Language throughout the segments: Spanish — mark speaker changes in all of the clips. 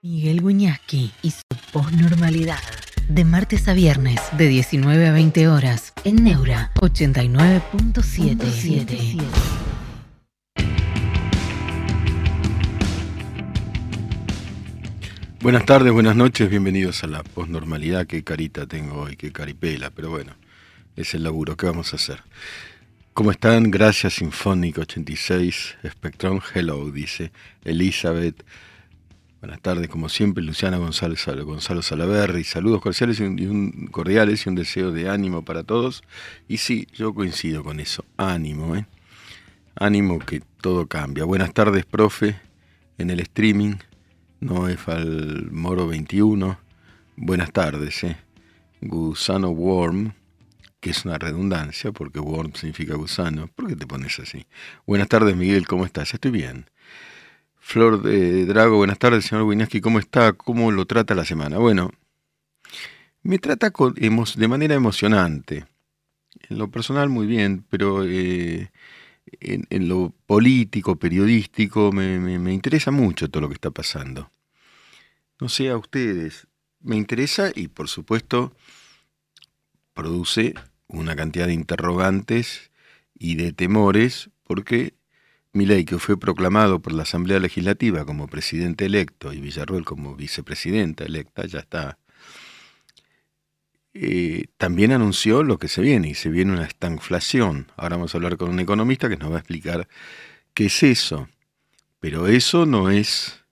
Speaker 1: Miguel Guñasqui y su posnormalidad. De martes a viernes, de 19 a 20 horas, en Neura 89.77.
Speaker 2: Buenas tardes, buenas noches, bienvenidos a la posnormalidad. Qué carita tengo hoy, qué caripela, pero bueno, es el laburo, ¿qué vamos a hacer? ¿Cómo están? Gracias, Sinfónico 86, Spectrum, hello, dice Elizabeth. Buenas tardes, como siempre, Luciana González, Gonzalo Salaverri. Saludos cordiales y un, cordiales y un deseo de ánimo para todos. Y sí, yo coincido con eso. Ánimo, ¿eh? Ánimo que todo cambia. Buenas tardes, profe, en el streaming. Noefal Moro 21. Buenas tardes, ¿eh? Gusano Worm, que es una redundancia porque worm significa gusano. ¿Por qué te pones así? Buenas tardes, Miguel, ¿cómo estás? Estoy bien. Flor de Drago, buenas tardes, señor Winaski, ¿cómo está? ¿Cómo lo trata la semana? Bueno, me trata de manera emocionante. En lo personal muy bien, pero eh, en, lo político, periodístico, me, interesa mucho todo lo que está pasando. No sé a ustedes, me interesa y por supuesto produce una cantidad de interrogantes y de temores porque Milei, que fue proclamado por la Asamblea Legislativa como presidente electo y Villarroel como vicepresidenta electa, ya está, eh, también anunció lo que se viene, y se viene una estanflación. Ahora vamos a hablar con un economista que nos va a explicar qué es eso. Pero eso no es.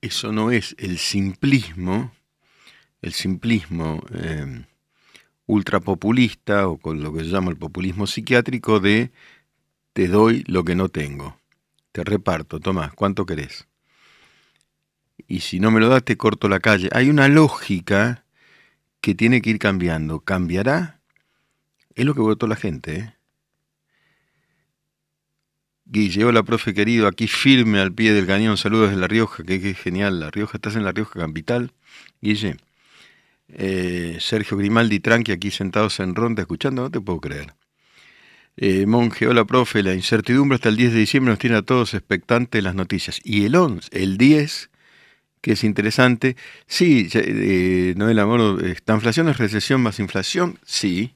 Speaker 2: Eso no es el simplismo, el simplismo eh, ultrapopulista, o con lo que se llama el populismo psiquiátrico, de te doy lo que no tengo. Te reparto, Tomás, ¿cuánto querés? Y si no me lo das, te corto la calle. Hay una lógica que tiene que ir cambiando. ¿Cambiará? Es lo que votó la gente. ¿eh? Guille, hola profe querido, aquí firme al pie del cañón, saludos de La Rioja, que, genial, La Rioja, estás en La Rioja capital. Guille, eh, Sergio Grimaldi, tranqui, aquí sentados en ronda, escuchando, no te puedo creer. Eh, monje, hola profe, la incertidumbre hasta el 10 de diciembre nos tiene a todos expectantes las noticias. Y el 11, el 10, que es interesante, sí, eh, Noel Amor, ¿esta inflación es recesión más inflación? Sí.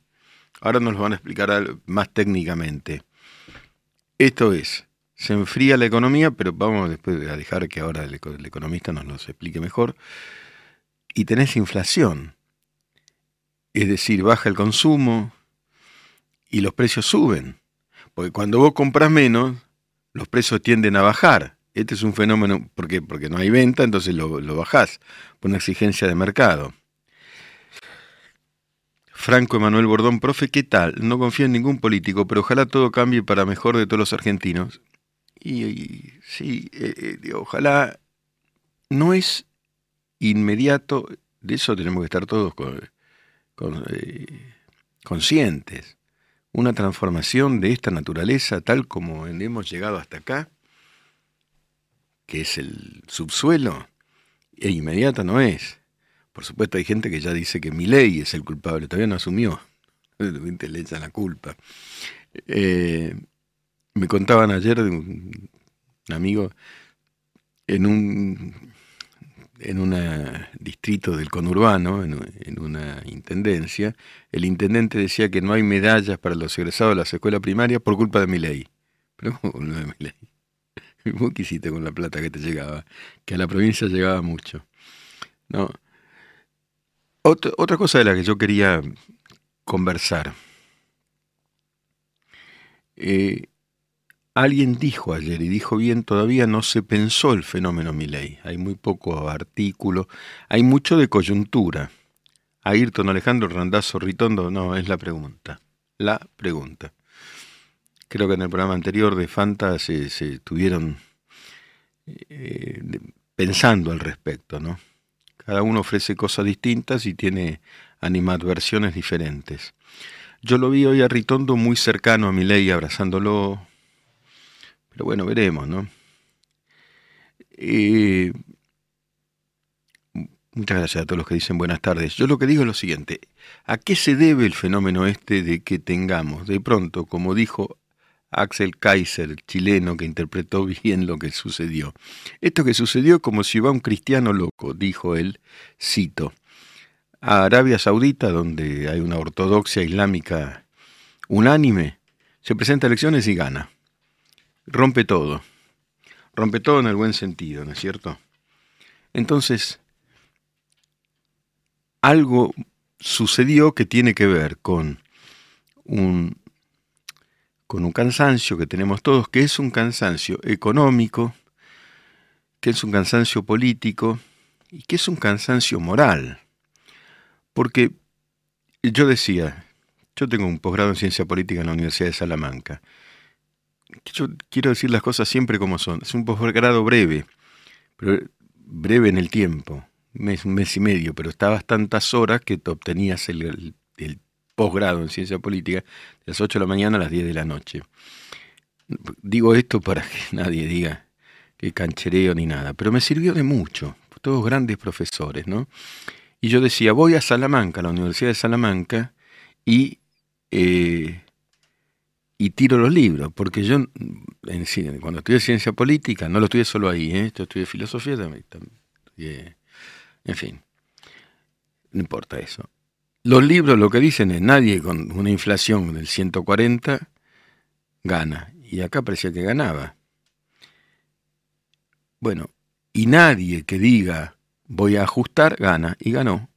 Speaker 2: Ahora nos lo van a explicar más técnicamente. Esto es, se enfría la economía, pero vamos después a dejar que ahora el, el economista nos lo explique mejor. Y tenés inflación. Es decir, baja el consumo, y los precios suben. Porque cuando vos compras menos, los precios tienden a bajar. Este es un fenómeno, ¿por qué? Porque no hay venta, entonces lo, lo bajás por una exigencia de mercado. Franco Emanuel Bordón, profe, ¿qué tal? No confío en ningún político, pero ojalá todo cambie para mejor de todos los argentinos. Y, sí, eh, eh, ojalá no es inmediato, de eso tenemos que estar todos eh, conscientes una transformación de esta naturaleza tal como hemos llegado hasta acá, que es el subsuelo, e inmediata no es. Por supuesto hay gente que ya dice que mi ley es el culpable, todavía no asumió, le echan la culpa. Eh, me contaban ayer de un amigo en un en un distrito del conurbano, en, una intendencia, el intendente decía que no hay medallas para los egresados de las escuelas primarias por culpa de mi ley. Pero ¿cómo no de mi ley? ¿Vos qué hiciste con la plata que te llegaba? Que a la provincia llegaba mucho. No. Otra, cosa de la que yo quería conversar. Eh, Alguien dijo ayer, y dijo bien, todavía no se pensó el fenómeno Milei. Hay muy poco artículo, hay mucho de coyuntura. Ayrton Alejandro Randazo Ritondo, no, es la pregunta. La pregunta. Creo que en el programa anterior de Fanta se, estuvieron eh, pensando al respecto, ¿no? Cada uno ofrece cosas distintas y tiene animadversiones diferentes. Yo lo vi hoy a Ritondo muy cercano a Milei, abrazándolo, pero bueno, veremos, ¿no? Muchas gracias a todos los que dicen buenas tardes. Yo lo que digo es lo siguiente, ¿a qué se debe el fenómeno este de que tengamos de pronto, como dijo Axel Kaiser, chileno, que interpretó bien lo que sucedió. Esto que sucedió como si va un cristiano loco, dijo él, cito, a Arabia Saudita, donde hay una ortodoxia islámica unánime, se presenta a elecciones y gana. Rompe todo. Rompe todo en el buen sentido, ¿no es cierto? Entonces, algo sucedió que tiene que ver con un, con un cansancio que tenemos todos, que es un cansancio económico, que es un cansancio político y que es un cansancio moral. Porque yo decía, yo tengo un posgrado en ciencia política en la Universidad de Salamanca. Yo quiero decir las cosas siempre como son. Es un posgrado breve, pero breve en el tiempo, mes, un mes y medio, pero estabas tantas horas que te obtenías el, el posgrado en ciencia política de las 8 de la mañana a las 10 de la noche. Digo esto para que nadie diga que canchereo ni nada, pero me sirvió de mucho, todos grandes profesores, ¿no? Y yo decía, voy a Salamanca, a la Universidad de Salamanca, y, eh, y tiro los libros, porque yo, en, cuando estudié ciencia política, no lo estudié solo ahí, ¿eh? yo estudié filosofía también, en fin, no importa eso. Los libros lo que dicen es nadie con una inflación del 140 gana. Y acá parecía que ganaba. Bueno, y nadie que diga voy a ajustar gana. Y ganó.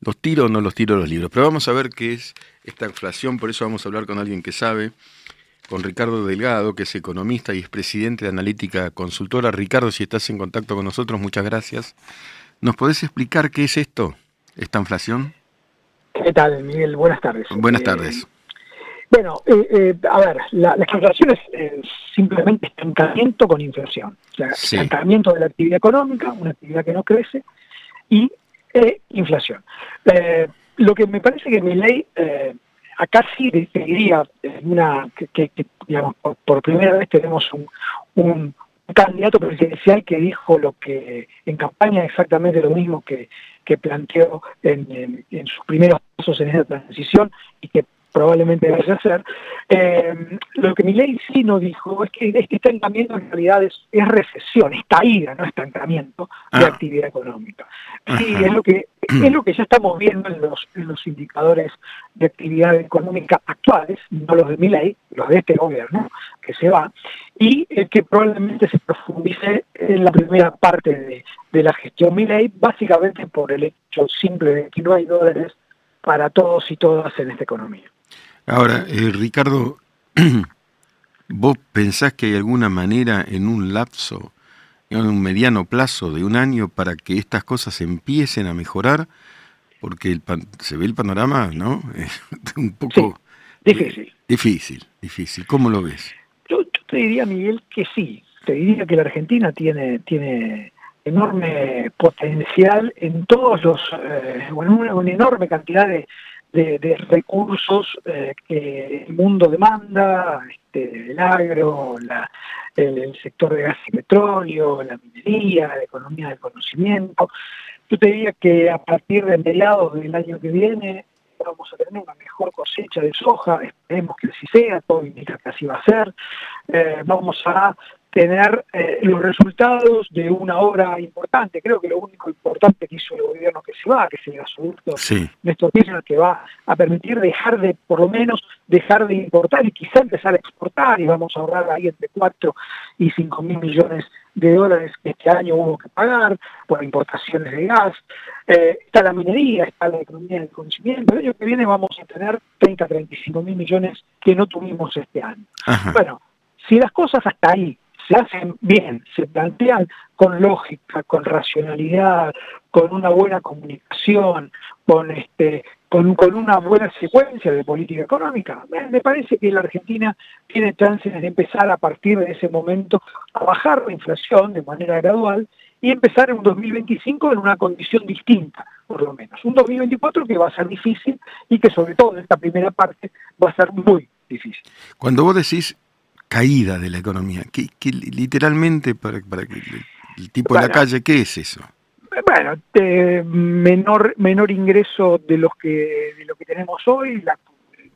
Speaker 2: Los tiro o no los tiro los libros. Pero vamos a ver qué es esta inflación. Por eso vamos a hablar con alguien que sabe. Con Ricardo Delgado, que es economista y es presidente de Analítica Consultora. Ricardo, si estás en contacto con nosotros, muchas gracias. ¿Nos podés explicar qué es esto, esta inflación?
Speaker 3: ¿Qué tal, Miguel? Buenas tardes.
Speaker 2: Buenas eh, tardes.
Speaker 3: bueno, eh, eh, a ver, la, la inflación es simplemente estancamiento con inflación. O sea, estancamiento de la actividad económica, una actividad que no crece, y inflación. Lo que me parece que mi ley, acá sí diría una, que, digamos, por, primera vez tenemos un, candidato presidencial que dijo lo que en campaña exactamente lo mismo que, que planteó en, sus primeros pasos en esa transición y que probablemente vaya a hacer. Eh, lo que mi ley sí no dijo es que este estancamiento en realidad es, recesión, es caída, no estancamiento de ah. actividad económica. Sí, es lo que es lo que ya estamos viendo en los, en los indicadores de actividad económica actuales, no los de mi ley, los de este gobierno, que se va, y que probablemente se profundice en la primera parte de, de la gestión mi ley, básicamente por el hecho simple de que no hay dólares para todos y todas en esta economía.
Speaker 2: Ahora, eh, Ricardo, ¿vos pensás que hay alguna manera en un lapso, en un mediano plazo de un año para que estas cosas empiecen a mejorar? Porque el se ve el panorama, ¿no? un poco...
Speaker 3: difícil.
Speaker 2: difícil, difícil. ¿Cómo lo ves?
Speaker 3: Yo, te diría, Miguel, que sí. Te diría que la Argentina tiene, tiene enorme potencial en todos los, eh, una, enorme cantidad de, de, recursos eh, que el mundo demanda, este, el agro, el, sector de gas y petróleo, la minería, la economía del conocimiento. Yo te diría que a partir de mediados del año que viene vamos a tener una mejor cosecha de soja, esperemos que así sea, todo indica que así va a ser. Eh, vamos a tener eh, los resultados de una obra importante. Creo que lo único importante que hizo el gobierno que se va, que es el gasoducto sí. Néstor Kirchner, que va a permitir dejar de, por lo menos, dejar de importar y quizá empezar a exportar y vamos a ahorrar ahí entre 4 y 5 mil millones de dólares que este año hubo que pagar por importaciones de gas. Eh, está la minería, está la economía del conocimiento. El año que viene vamos a tener 30, 35 mil millones que no tuvimos este año. Bueno, si las cosas hasta ahí se hacen bien, se plantean con lógica, con racionalidad, con una buena comunicación, con este con, con una buena secuencia de política económica. Me, parece que la Argentina tiene chances de empezar a partir de ese momento a bajar la inflación de manera gradual y empezar en un 2025 en una condición distinta, por lo menos. Un 2024 que va a ser difícil y que sobre todo en esta primera parte va a ser muy difícil.
Speaker 2: Cuando vos decís caída de la economía. ¿Qué, literalmente, para, para que el, tipo de la calle, ¿qué es eso?
Speaker 3: Bueno, menor menor ingreso de los que de lo que tenemos hoy,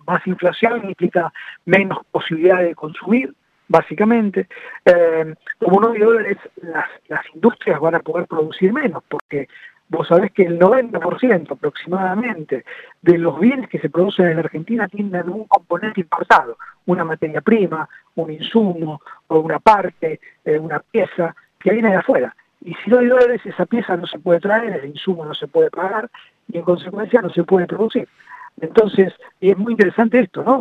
Speaker 3: Más inflación implica menos posibilidad de consumir, básicamente. Eh, como no hay dólares, las, las industrias van a poder producir menos, porque vos sabés que el 90% aproximadamente de los bienes que se producen en Argentina tienen algún componente importado, una materia prima, un insumo o una parte, eh, una pieza que viene de afuera. Y si no hay dólares, esa pieza no se puede traer, el insumo no se puede pagar y en consecuencia no se puede producir. Entonces, y es muy interesante esto, ¿no?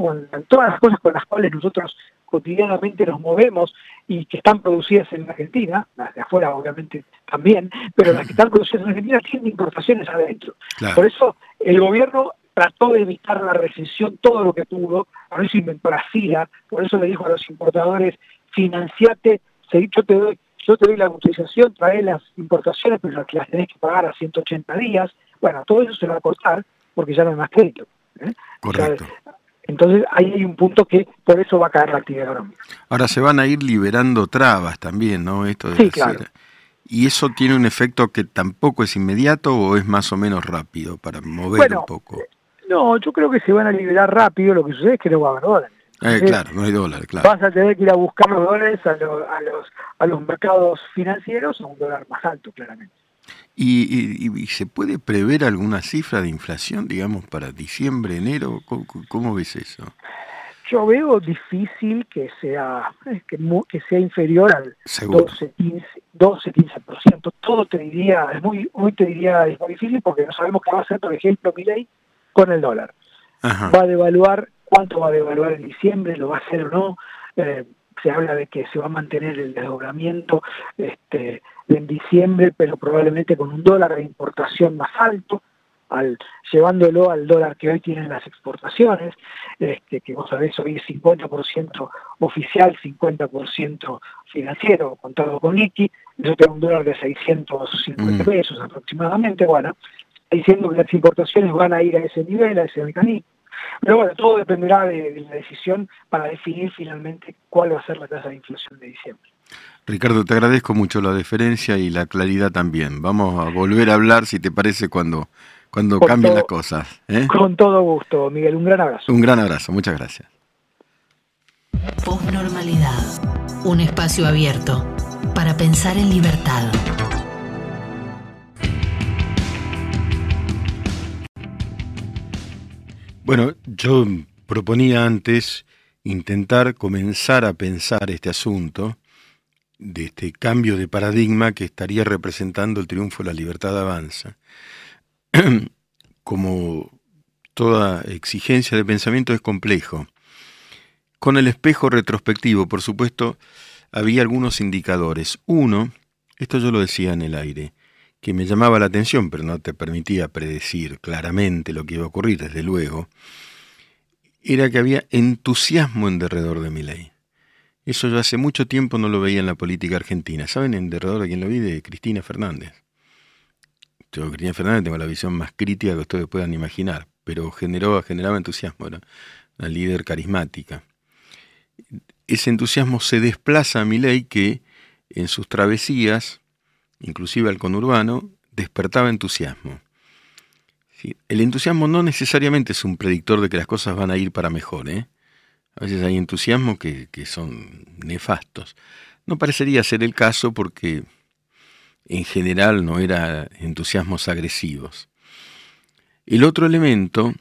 Speaker 3: todas las cosas con las cuales nosotros cotidianamente nos movemos y que están producidas en Argentina, las de afuera obviamente también, pero las que están producidas en Argentina tienen importaciones adentro. Por eso el gobierno trató de evitar la recesión todo lo que pudo, por eso inventó la FIRA, por eso le dijo a los importadores, financiate, yo te doy, yo te doy la autorización, trae las importaciones, pero las, las tenés que pagar a 180 días. Bueno, todo eso se va a cortar porque ya no hay más crédito. ¿eh?
Speaker 2: Correcto.
Speaker 3: entonces ahí hay un punto que por eso va a caer la actividad económica.
Speaker 2: Ahora se van a ir liberando trabas también, ¿no? Esto de
Speaker 3: sí, claro.
Speaker 2: ¿Y eso tiene un efecto que tampoco es inmediato o es más o menos rápido para mover un poco?
Speaker 3: No, yo creo que se van a liberar rápido, lo que sucede es que no va a haber dólares.
Speaker 2: Eh, claro, no hay dólares, claro.
Speaker 3: Vas a tener que ir a buscar los dólares a, a, los, a los mercados financieros a un dólar más alto, claramente.
Speaker 2: ¿Y, se puede prever alguna cifra de inflación, digamos, para diciembre, enero? ¿Cómo, ves eso?
Speaker 3: Yo veo difícil que sea que, que sea inferior al 12-15%. Todo te diría, es muy, muy te diría, es muy difícil porque no sabemos qué va a hacer, por ejemplo, Milei con el dólar. Va a devaluar, cuánto va a devaluar en diciembre, lo va a hacer o no. Eh, se habla de que se va a mantener el desdoblamiento este, en diciembre, pero probablemente con un dólar de importación más alto, al, llevándolo al dólar que hoy tienen las exportaciones, este, que vos sabés hoy es 50% oficial, 50% financiero, contado con liqui, eso tiene un dólar de 650 mm. pesos aproximadamente, bueno, diciendo que las importaciones van a ir a ese nivel, a ese mecanismo. Pero bueno, todo dependerá de, la decisión para definir finalmente cuál va a ser la tasa de inflación de diciembre.
Speaker 2: Ricardo, te agradezco mucho la deferencia y la claridad también. Vamos a volver a hablar, si te parece, cuando, cuando cambien las cosas. ¿eh?
Speaker 3: Con todo gusto, Miguel. Un gran abrazo.
Speaker 2: Un gran abrazo. Muchas gracias.
Speaker 1: Postnormalidad. Un espacio abierto para pensar en libertad.
Speaker 2: Bueno, yo proponía antes intentar comenzar a pensar este asunto de este cambio de paradigma que estaría representando el triunfo de la libertad avanza. Como toda exigencia de pensamiento es complejo. Con el espejo retrospectivo, por supuesto, había algunos indicadores. Uno, esto yo lo decía en el aire, que me llamaba la atención, pero no te permitía predecir claramente lo que iba a ocurrir, desde luego, era que había entusiasmo en derredor de mi ley. Eso yo hace mucho tiempo no lo veía en la política argentina. ¿Saben en derredor de quién lo vi? De Cristina Fernández. Yo, Cristina Fernández, tengo la visión más crítica que ustedes puedan imaginar, pero generó, generaba entusiasmo, era una líder carismática. Ese entusiasmo se desplaza a mi ley que en sus travesías inclusive al conurbano, despertaba entusiasmo. El entusiasmo no necesariamente es un predictor de que las cosas van a ir para mejor. ¿eh? A veces hay entusiasmos que, que son nefastos. No parecería ser el caso porque en general no eran entusiasmos agresivos. El otro elemento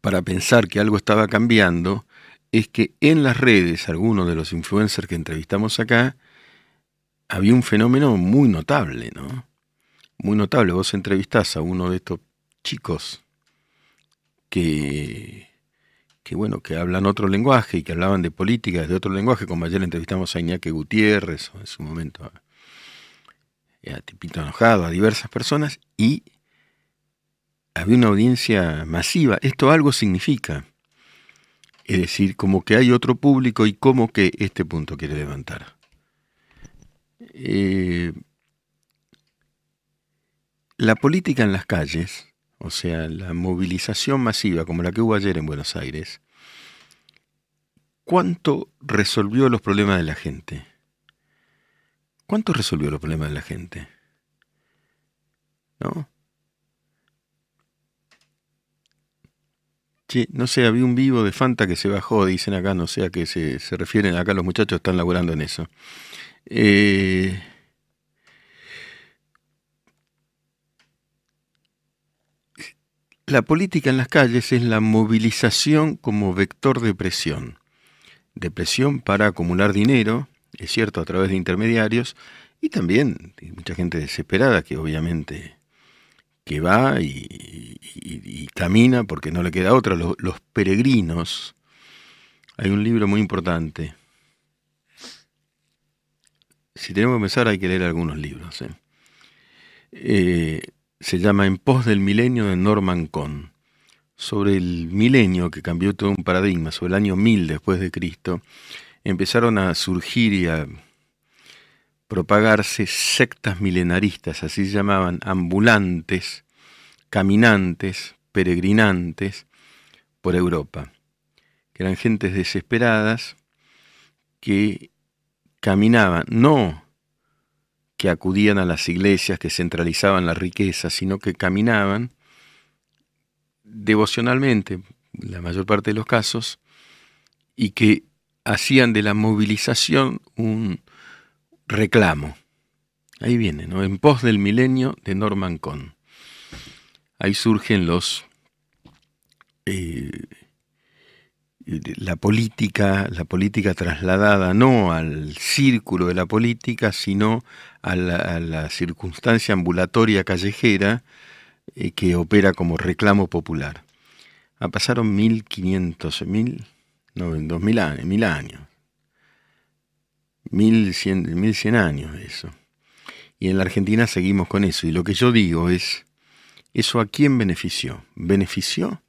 Speaker 2: para pensar que algo estaba cambiando es que en las redes, algunos de los influencers que entrevistamos acá, había un fenómeno muy notable, ¿no? Muy notable. Vos entrevistás a uno de estos chicos que, que bueno, que hablan otro lenguaje y que hablaban de políticas de otro lenguaje, como ayer entrevistamos a Iñaki Gutiérrez, o en su momento a, a Tipito Enojado, a diversas personas, y había una audiencia masiva. Esto algo significa. Es decir, como que hay otro público y como que este punto quiere levantar. Eh, la política en las calles, o sea, la movilización masiva como la que hubo ayer en Buenos Aires, ¿cuánto resolvió los problemas de la gente? ¿Cuánto resolvió los problemas de la gente? ¿No? Che, no sé, había un vivo de Fanta que se bajó, dicen acá, no sé a qué se, se refieren, acá los muchachos están laburando en eso. Eh, la política en las calles es la movilización como vector de presión. De presión para acumular dinero, es cierto, a través de intermediarios, y también mucha gente desesperada que obviamente que va y, camina porque no le queda otra. Los, peregrinos, hay un libro muy importante. Si tenemos que empezar hay que leer algunos libros. ¿eh? Eh, se llama En pos del milenio de Norman Cohn, sobre el milenio que cambió todo un paradigma, sobre el año 1000 después de Cristo, empezaron a surgir y a propagarse sectas milenaristas, así se llamaban, ambulantes, caminantes, peregrinantes por Europa, que eran gentes desesperadas que caminaban, no que acudían a las iglesias que centralizaban la riqueza, sino que caminaban devocionalmente, la mayor parte de los casos, y que hacían de la movilización un reclamo. Ahí viene, ¿no? En pos del milenio de Norman Cohn. Ahí surgen los eh, la política, la política trasladada no al círculo de la política, sino a la, circunstancia ambulatoria callejera eh, que opera como reclamo popular. Ah, pasaron 1500, mil, no, dos mil años, mil años. Mil cien, mil cien años eso. Y en la Argentina seguimos con eso. Y lo que yo digo es, ¿eso a quién benefició? ¿Benefició?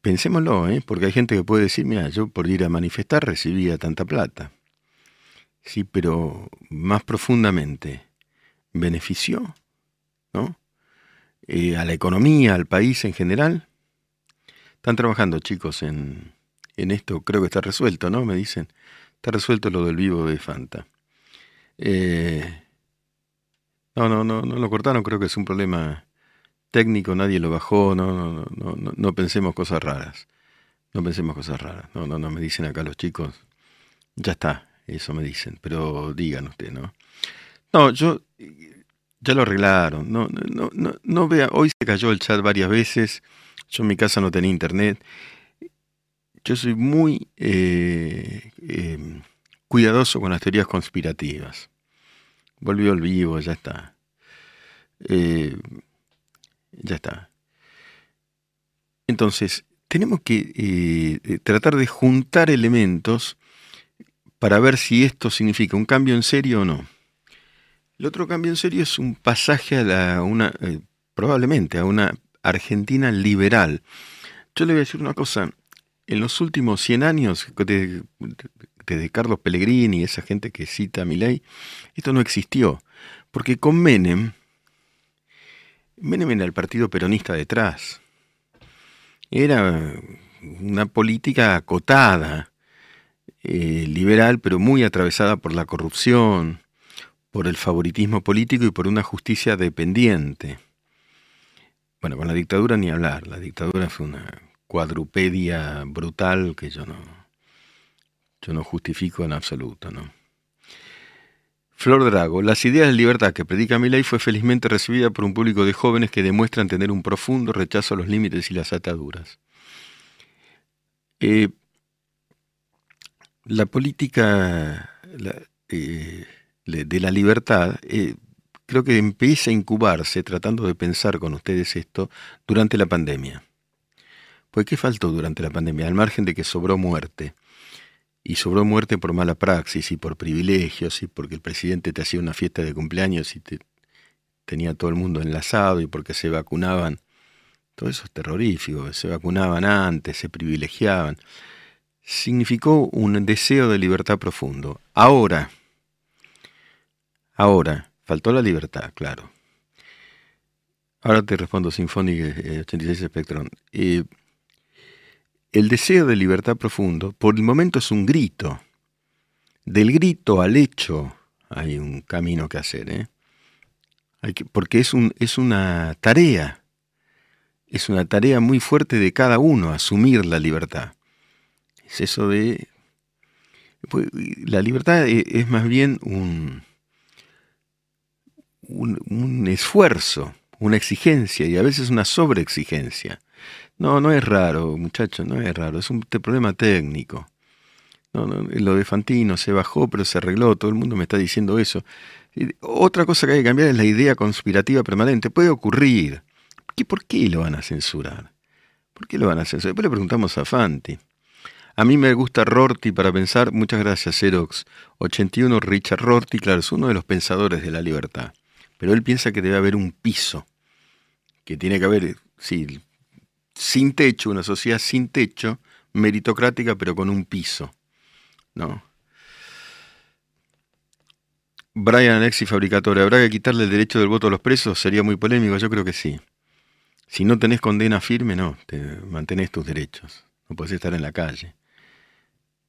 Speaker 2: Pensémoslo, ¿eh? porque hay gente que puede decir, mira, yo por ir a manifestar recibía tanta plata. Sí, pero más profundamente, ¿benefició? ¿No? Eh, a la economía, al país en general. Están trabajando, chicos, en, en esto, creo que está resuelto, ¿no? Me dicen, está resuelto lo del vivo de Fanta. Eh, no, no, no, no lo cortaron, creo que es un problema técnico, nadie lo bajó, no, no, no, no, no pensemos cosas raras. No pensemos cosas raras. No, no, no, me dicen acá los chicos. Ya está, eso me dicen, pero digan usted, ¿no? No, yo ya lo arreglaron. No, no, no, no vea, hoy se cayó el chat varias veces. Yo en mi casa no tenía internet. Yo soy muy eh, em, cuidadoso con las teorías conspirativas. Volvió al vivo, ya está. Eh, ya está. Entonces, tenemos que eh, tratar de juntar elementos para ver si esto significa un cambio en serio o no. El otro cambio en serio es un pasaje a la, una, eh, probablemente a una Argentina liberal. Yo le voy a decir una cosa, en los últimos 100 años, desde, de Carlos Pellegrini, esa gente que cita a ley, esto no existió, porque con Menem, Menem era el partido peronista detrás. Era una política acotada, eh, liberal, pero muy atravesada por la corrupción, por el favoritismo político y por una justicia dependiente. Bueno, con la dictadura ni hablar. La dictadura fue una cuadrupedia brutal que yo no, yo no justifico en absoluto, ¿no? Flor Drago, las ideas de libertad que predica ley fue felizmente recibida por un público de jóvenes que demuestran tener un profundo rechazo a los límites y las ataduras. Eh, la política eh, de la libertad eh, creo que empieza a incubarse, tratando de pensar con ustedes esto, durante la pandemia. Pues ¿qué faltó durante la pandemia? Al margen de que sobró muerte y sobró muerte por mala praxis y por privilegios y porque el presidente te hacía una fiesta de cumpleaños y te tenía todo el mundo enlazado y porque se vacunaban. Todo eso es terrorífico, se vacunaban antes, se privilegiaban. Significó un deseo de libertad profundo. Ahora, ahora, faltó la libertad, claro. Ahora te respondo Sinfónica 86 Spectrum. Eh, el deseo de libertad profundo, por el momento es un grito. Del grito al hecho hay un camino que hacer, ¿eh? Porque es, un, es una tarea. es una tarea muy fuerte de cada uno, asumir la libertad. Es eso de... Pues, la libertad e, es más bien un, un, esfuerzo, una exigencia y a veces una sobreexigencia. No, no es raro, muchachos, no es raro, es un problema técnico. No, lo de Fantino se bajó, pero se arregló, todo el mundo me está diciendo eso. otra cosa que hay que cambiar es la idea conspirativa permanente. Puede ocurrir. ¿Qué, ¿Por qué lo van a censurar? ¿Por qué lo van a censurar? Después le preguntamos a Fanti. A mí me gusta Rorty para pensar. Muchas gracias, Xerox. 81, Richard Rorty, claro, es uno de los pensadores de la libertad. Pero él piensa que debe haber un piso. Que tiene que haber, sí, sin techo, una sociedad sin techo, meritocrática, pero con un piso. ¿no? Brian Alexi Fabricatore, ¿habrá que quitarle el derecho del voto a los presos? Sería muy polémico, yo creo que sí. Si no tenés condena firme, no, te mantenés tus derechos. No podés estar en la calle.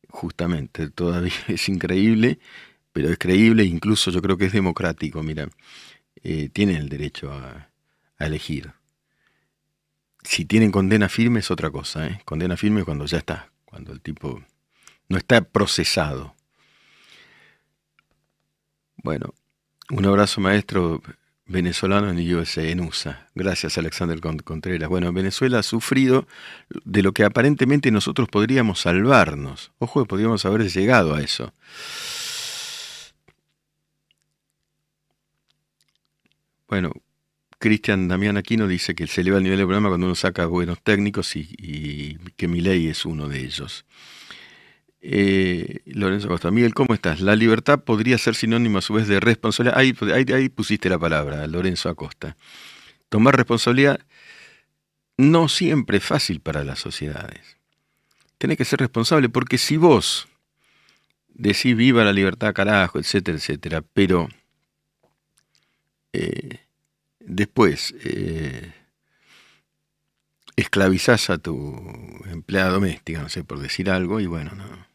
Speaker 2: Justamente, todavía es increíble, pero es creíble, incluso yo creo que es democrático, mira. Eh, tienen el derecho a, elegir. Si tienen condena firme es otra cosa, ¿eh? Condena firme cuando ya está, cuando el tipo no está procesado. Bueno, un abrazo maestro venezolano en USA, en USA. Gracias Alexander Contreras. Bueno, Venezuela ha sufrido de lo que aparentemente nosotros podríamos salvarnos. Ojo, podríamos haber llegado a eso. Bueno, Cristian Damián Aquino dice que se eleva el nivel del programa cuando uno saca buenos técnicos y, y que mi ley es uno de ellos. Eh, Lorenzo Costa. Miguel, ¿cómo estás? La libertad podría ser sinónimo a su vez de responsabilidad. Ahí, ahí, pusiste la palabra, Lorenzo Acosta. Tomar responsabilidad no siempre es fácil para las sociedades. Tenés que ser responsable porque si vos decís viva la libertad, carajo, etcétera, etcétera, pero eh, después eh, esclavizás a tu empleada doméstica, no sé, por decir algo, y bueno, no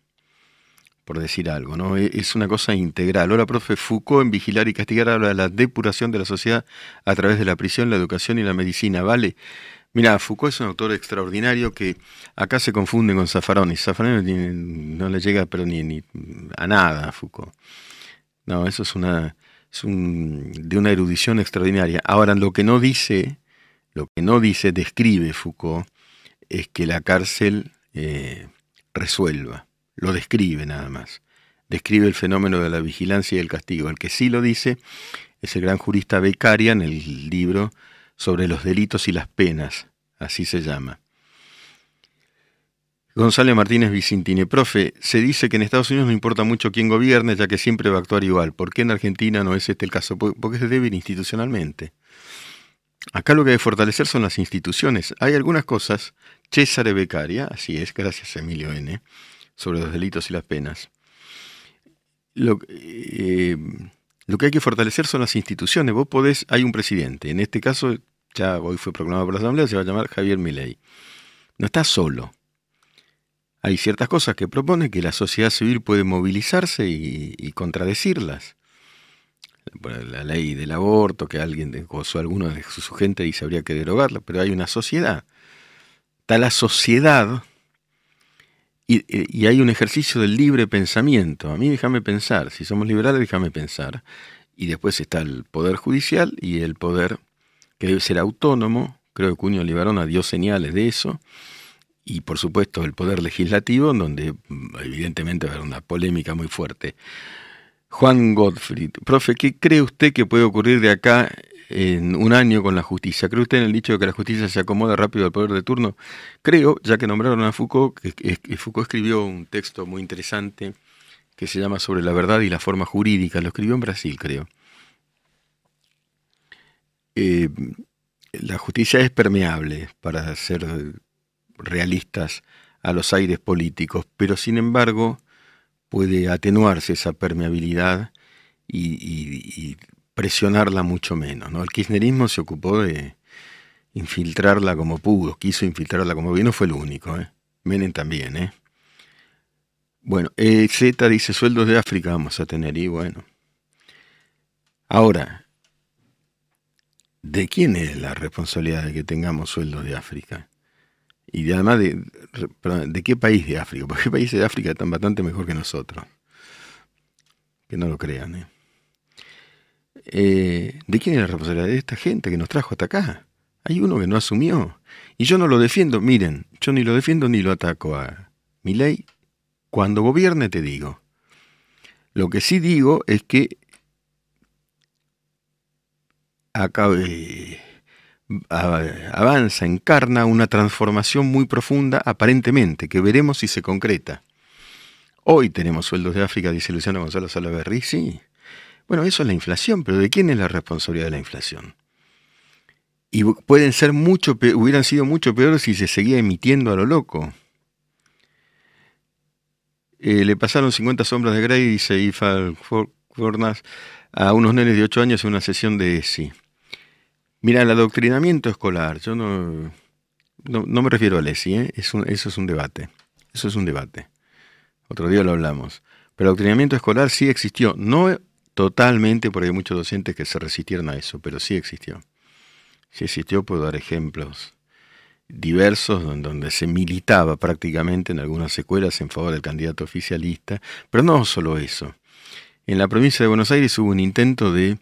Speaker 2: por decir algo, ¿no? E, es una cosa integral. Ahora, profe, Foucault en Vigilar y Castigar habla de la depuración de la sociedad a través de la prisión, la educación y la medicina, ¿vale? Mira, Foucault es un autor extraordinario que acá se confunde con Zaffaroni. Zaffaroni no le llega pero ni, ni a nada a Foucault. No, eso es una es un, de una erudición extraordinaria. Ahora, lo que no dice, lo que no dice, describe Foucault, es que la cárcel eh, resuelva lo describe nada más. Describe el fenómeno de la vigilancia y el castigo. El que sí lo dice es el gran jurista Becaria en el libro sobre los delitos y las penas, así se llama. Gonzalo Martínez Vicintini, profe, se dice que en Estados Unidos no importa mucho quién gobierne, ya que siempre va a actuar igual. ¿Por qué en Argentina no es este el caso? Porque es débil institucionalmente. Acá lo que hay que fortalecer son las instituciones. Hay algunas cosas, César Becaria, así es, gracias a Emilio N., sobre los delitos y las penas. Lo, eh, lo, que hay que fortalecer son las instituciones. Vos podés, hay un presidente, en este caso, ya hoy fue proclamado por la Asamblea, se va a llamar Javier Milei. No está solo. Hay ciertas cosas que propone que la sociedad civil puede movilizarse y, contradecirlas. La ley del aborto, que alguien o alguno de su gente dice habría que derogarla, pero hay una sociedad. Está la sociedad y, hay un ejercicio del libre pensamiento. A mí déjame pensar, si somos liberales déjame pensar. Y después está el poder judicial y el poder que debe ser autónomo. Creo que Cuño Libarona dio señales de eso. Y por supuesto el poder legislativo, donde mm, evidentemente va a haber una polémica muy fuerte. Juan Gottfried, profe, ¿qué cree usted que puede ocurrir de acá en un año con la justicia. ¿Cree usted en el dicho de que la justicia se acomoda rápido al poder de turno? Creo, ya que nombraron a Foucault, que, Foucault escribió un texto muy interesante que se llama Sobre la verdad y la forma jurídica. Lo escribió en Brasil, creo. Eh, la justicia es permeable para ser realistas a los aires políticos, pero sin embargo puede atenuarse esa permeabilidad y presionarla mucho menos. ¿no? El kirchnerismo se ocupó de infiltrarla como pudo, quiso infiltrarla como vino, fue el único. ¿eh? Menem también. ¿eh? Bueno, eh, Z dice sueldos de África vamos a tener y bueno. Ahora, ¿de quién es la responsabilidad de que tengamos sueldos de África? Y además, de, ¿de qué país de África? Porque países de África están bastante mejor que nosotros. Que no lo crean. ¿eh? Eh, ¿De quién es la responsabilidad? De esta gente que nos trajo hasta acá. Hay uno que no asumió. Y yo no lo defiendo. Miren, yo ni lo defiendo ni lo ataco a mi ley. Cuando gobierne te digo. Lo que sí digo es que acabe, avanza, encarna una transformación muy profunda, aparentemente, que veremos si se concreta. Hoy tenemos sueldos de África, dice Luciano Gonzalo Salaverri, sí. Bueno, eso es la inflación, pero ¿de quién es la responsabilidad de la inflación? Y pueden ser mucho, hubieran sido mucho peores si se seguía emitiendo a lo loco. Eh, le pasaron 50 sombras de Grey, dice Ifal Fornas, a unos nenes de 8 años en una sesión de ESI. Mira, el adoctrinamiento escolar, yo no, no, me refiero al ESI, ¿eh? eso es un debate. Eso es un debate. Otro día lo hablamos. Pero el adoctrinamiento escolar sí existió. No totalmente, porque hay muchos docentes que se resistieron a eso, pero sí existió. Sí existió, puedo dar ejemplos diversos donde se militaba prácticamente en algunas escuelas en favor del candidato oficialista, pero no solo eso. En la provincia de Buenos Aires hubo un intento de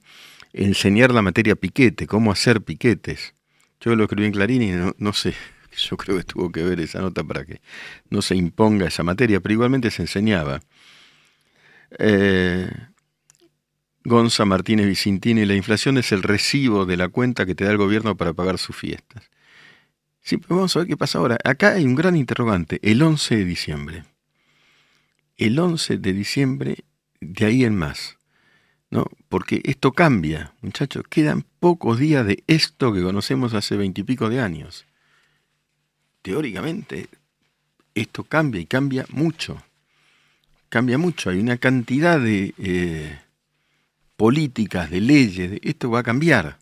Speaker 2: enseñar la materia piquete, cómo hacer piquetes. Yo lo escribí en Clarín y no, sé, yo creo que tuvo que ver esa nota para que no se imponga esa materia, pero igualmente se enseñaba. Eh, Gonza Martínez Vicintini, la inflación es el recibo de la cuenta que te da el gobierno para pagar sus fiestas. Sí, pues vamos a ver qué pasa ahora. Acá hay un gran interrogante, el 11 de diciembre. El 11 de diciembre, de ahí en más. ¿No? Porque esto cambia, muchachos. Quedan pocos días de esto que conocemos hace veintipico de años. Teóricamente, esto cambia y cambia mucho. Cambia mucho. Hay una cantidad de eh, políticas, de leyes. esto va a cambiar.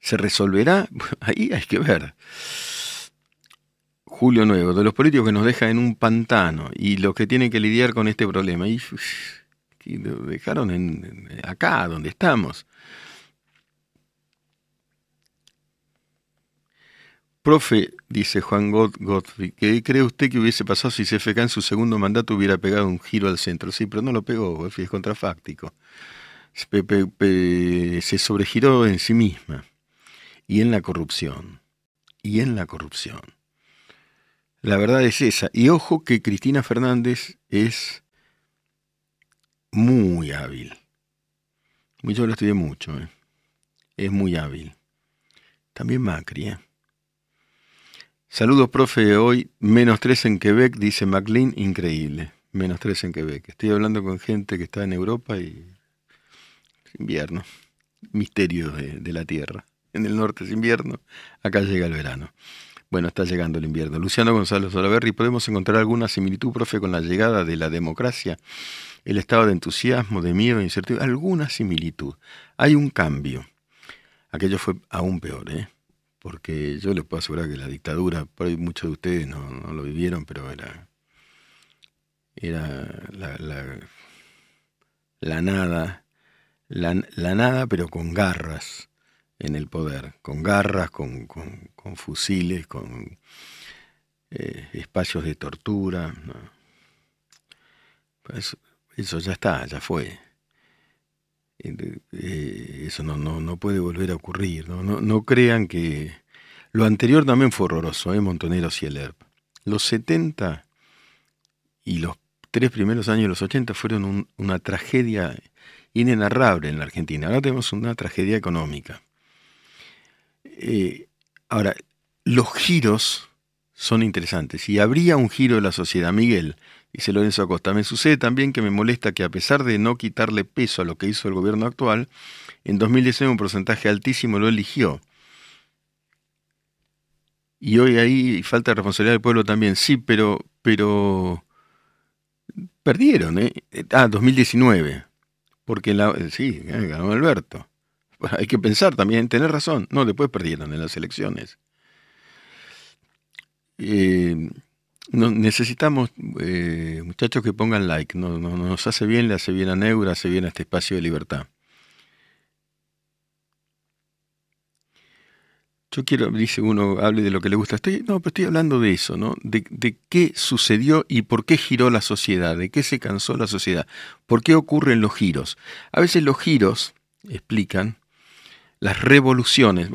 Speaker 2: ¿Se resolverá? Ahí hay que ver. Julio Nuevo, de los políticos que nos dejan en un pantano y los que tienen que lidiar con este problema. Y, lo dejaron acá, donde estamos. Profe, dice Juan Godfrey, ¿qué cree usted que hubiese pasado si CFK en su segundo mandato hubiera pegado un giro al centro? Sí, pero no lo pegó, es contrafáctico. se sobregiró en sí misma y en la corrupción. Y en la corrupción. La verdad es esa. Y ojo que Cristina Fernández es muy hábil. Yo lo estudié mucho. ¿eh? Es muy hábil. También Macri. ¿eh? Saludos, profe. Hoy menos tres en Quebec, dice McLean. Increíble. Menos tres en Quebec. Estoy hablando con gente que está en Europa y invierno. Misterio de, de la Tierra. En el norte es invierno, acá llega el verano. Bueno, está llegando el invierno. Luciano González Olaverri, ¿podemos encontrar alguna similitud, profe, con la llegada de la democracia? El estado de entusiasmo, de miedo, de incertidumbre, alguna similitud. Hay un cambio. Aquello fue aún peor, ¿eh? Porque yo les puedo asegurar que la dictadura, por ahí muchos de ustedes no, lo vivieron, pero era, era la, nada, la nada, pero con garras en el poder, con garras, con, fusiles, con eh, espacios de tortura. Pues eso ya está, ya fue. Eh, eso no, no, no, puede volver a ocurrir. ¿no? No, crean que... Lo anterior también fue horroroso, ¿eh? Montoneros y el ERP. Los 70 y los tres primeros años de los 80 fueron una tragedia inenarrable en la Argentina. Ahora tenemos una tragedia económica. Eh, ahora, los giros son interesantes. Y habría un giro de la sociedad, Miguel, dice Lorenzo Acosta. Me sucede también que me molesta que a pesar de no quitarle peso a lo que hizo el gobierno actual, en 2019 un porcentaje altísimo lo eligió. Y hoy ahí falta de responsabilidad del pueblo también. Sí, pero, pero perdieron, ¿eh? Ah, 2019. Porque la, sí, ganó Alberto. hay que pensar también, tener razón. No, después perdieron en las elecciones. Eh, necesitamos eh, muchachos que pongan like. No, nos hace bien, le hace bien a Neura, hace bien a este espacio de libertad. yo quiero, dice uno, hable de lo que le gusta. Estoy, no, pero estoy hablando de eso, ¿no? De, de, qué sucedió y por qué giró la sociedad, de qué se cansó la sociedad, por qué ocurren los giros. A veces los giros explican las revoluciones,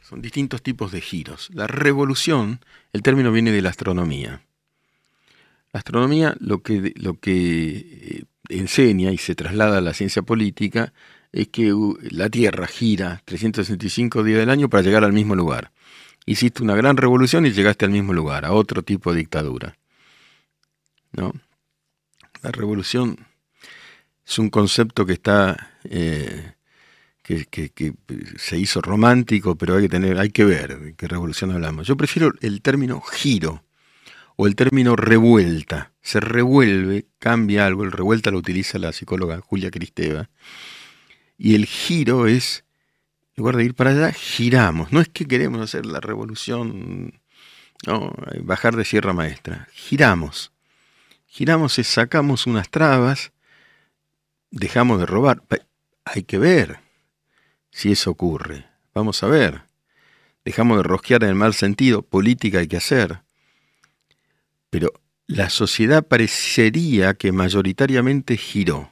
Speaker 2: son distintos tipos de giros. La revolución, el término viene de la astronomía. La astronomía lo que, lo que eh, enseña y se traslada a la ciencia política es que la Tierra gira 365 días del año para llegar al mismo lugar. Hiciste una gran revolución y llegaste al mismo lugar, a otro tipo de dictadura. ¿No? La revolución es un concepto que está eh, que, que, se hizo romántico, pero hay que tener, hay que ver de qué revolución hablamos. Yo prefiero el término giro o el término revuelta. Se revuelve, cambia algo. El revuelta lo utiliza la psicóloga Julia Cristeva y el giro es, en lugar de ir para allá, giramos. No es que queremos hacer la revolución, no, bajar de Sierra Maestra. Giramos. Giramos es sacamos unas trabas, dejamos de robar. Hay que ver si eso ocurre. Vamos a ver. Dejamos de rosquear en el mal sentido. Política hay que hacer. Pero la sociedad parecería que mayoritariamente giró.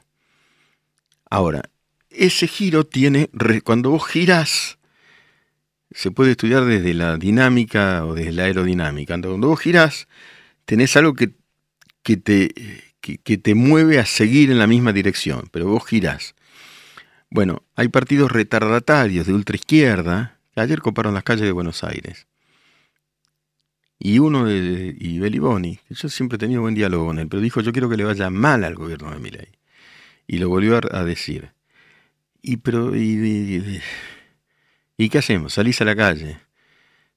Speaker 2: Ahora, ese giro tiene, cuando vos girás, se puede estudiar desde la dinámica o desde la aerodinámica. Cuando vos girás, tenés algo que, que te, que, te mueve a seguir en la misma dirección, pero vos girás. Bueno, hay partidos retardatarios de ultraizquierda que ayer coparon las calles de Buenos Aires. Y uno de y Beliboni, que yo siempre he tenido buen diálogo con él, pero dijo yo quiero que le vaya mal al gobierno de Milei. Y lo volvió a decir. Y, pero, y, y, qué hacemos? Salís a la calle,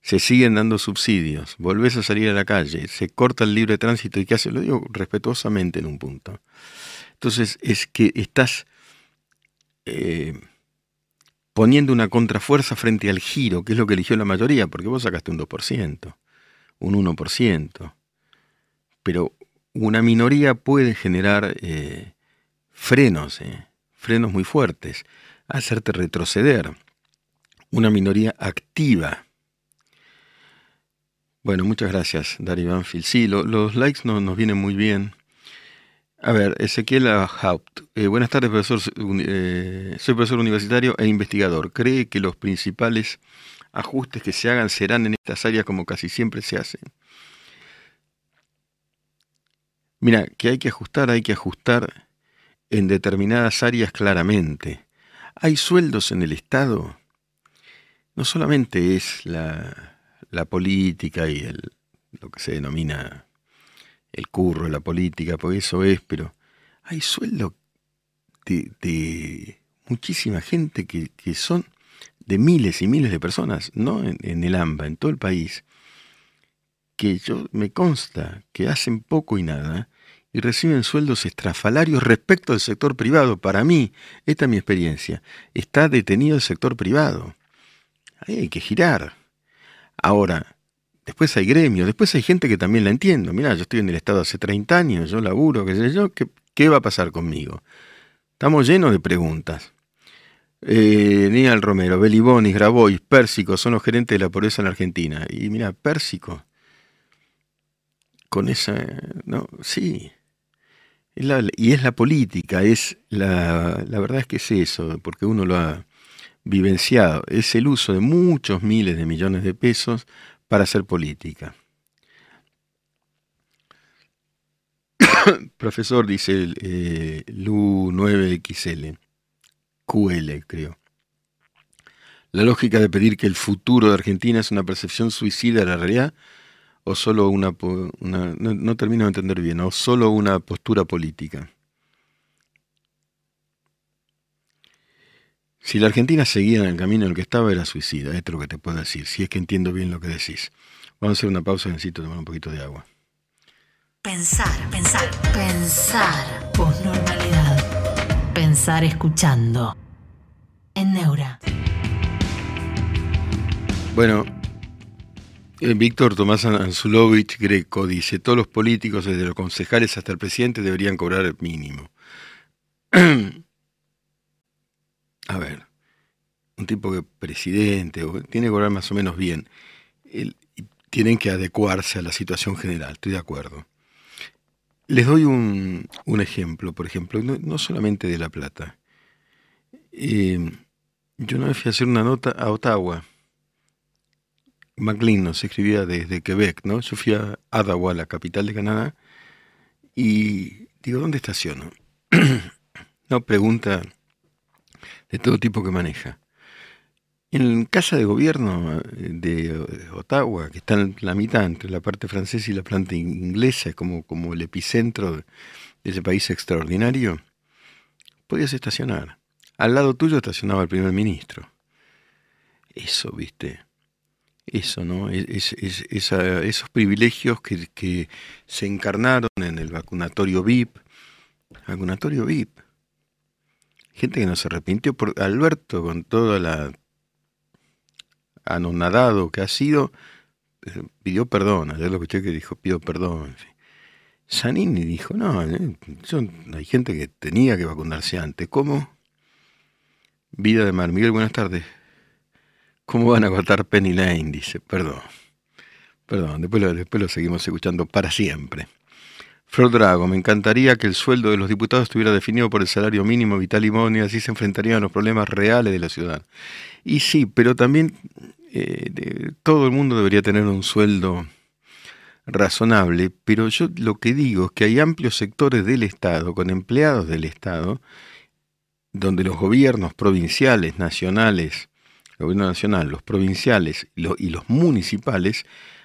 Speaker 2: se siguen dando subsidios, volvés a salir a la calle, se corta el libre tránsito y qué haces? Lo digo respetuosamente en un punto. Entonces es que estás eh, poniendo una contrafuerza frente al giro, que es lo que eligió la mayoría, porque vos sacaste un 2%, un 1%, pero una minoría puede generar eh, frenos. Eh frenos muy fuertes, hacerte retroceder. Una minoría activa. Bueno, muchas gracias, Dari Banfield. Sí, los likes no, nos vienen muy bien. A ver, Ezequiel Haupt. Eh, buenas tardes, profesor. Eh, soy profesor universitario e investigador. ¿Cree que los principales ajustes que se hagan serán en estas áreas como casi siempre se hacen? Mira, que hay que ajustar, hay que ajustar en determinadas áreas claramente. Hay sueldos en el Estado. No solamente es la, la política y el, lo que se denomina el curro, la política, porque eso es, pero hay sueldos de, de, muchísima gente que, que, son de miles y miles de personas, no en, en el AMBA, en todo el país, que yo me consta que hacen poco y nada y reciben sueldos estrafalarios respecto del sector privado. Para mí, esta es mi experiencia, está detenido el sector privado. Ahí hay que girar. Ahora, después hay gremios, después hay gente que también la entiendo. Mira, yo estoy en el Estado hace 30 años, yo laburo, qué sé yo, ¿qué, qué va a pasar conmigo? Estamos llenos de preguntas. Eh, Níal Romero, Belibonis, Grabois, Pérsico son los gerentes de la pobreza en Argentina. Y mira, Pérsico, con esa, no, sí, y es la política, es la, la verdad es que es eso, porque uno lo ha vivenciado, es el uso de muchos miles de millones de pesos para hacer política. Profesor, dice eh, LU9XL, QL creo. La lógica de pedir que el futuro de Argentina es una percepción suicida de la realidad o solo una, no, termino de entender bien, o solo una postura política. Si la Argentina seguía en el camino en el que estaba, era suicida, esto es lo que te puedo decir, si es que entiendo bien lo que decís. Vamos a hacer una pausa y necesito tomar un poquito de agua.
Speaker 1: Pensar, pensar, pensar. Posnormalidad. Pensar escuchando. En Neura.
Speaker 2: Bueno, eh, Víctor Tomás Anzulovich Greco dice, todos los políticos, desde los concejales hasta el presidente, deberían cobrar el mínimo. A ver, un tipo que presidente, tiene que cobrar más o menos bien. tienen que adecuarse a la situación general, estoy de acuerdo. Les doy un, ejemplo, por ejemplo, no, solamente de La Plata. Eh, yo no me fui a hacer una nota a Ottawa. McLean nos escribía desde Quebec, ¿no? Yo fui a Ottawa, la capital de Canadá, y digo, ¿dónde estaciono? no pregunta de todo tipo que maneja. En casa de gobierno eh, de Ottawa, que está en la mitad entre la parte francesa y la planta inglesa, como, como el epicentro de ese país extraordinario, podías estacionar. Al lado tuyo estacionaba el primer ministro. Eso, viste. Eso, ¿no? Es, esos privilegios que, que, se encarnaron en el vacunatorio VIP. Vacunatorio VIP. Gente que no se arrepintió por Alberto con toda la anonadado que ha sido, eh, pidió perdón. Ayer lo escuché que dijo, pido perdón. En fin. Dijo, no, eh, hay gente que tenía que vacunarse antes. ¿Cómo? Vida de Mar. Miguel, buenas tardes. ¿Cómo van a agotar Penny Lane? Dice, perdón. Perdón, después lo seguimos escuchando para siempre. Flor Drago, me encantaría que el sueldo de los diputados estuviera definido por el salario mínimo vital y móvil, así se enfrentarían a los problemas reales de la ciudad. Y sí, pero también eh, todo el mundo debería tener un sueldo razonable, pero yo lo que digo es que hay amplios sectores del Estado, con empleados del Estado, donde los gobiernos provinciales, nacionales, gobierno nacional, los provinciales y los municipales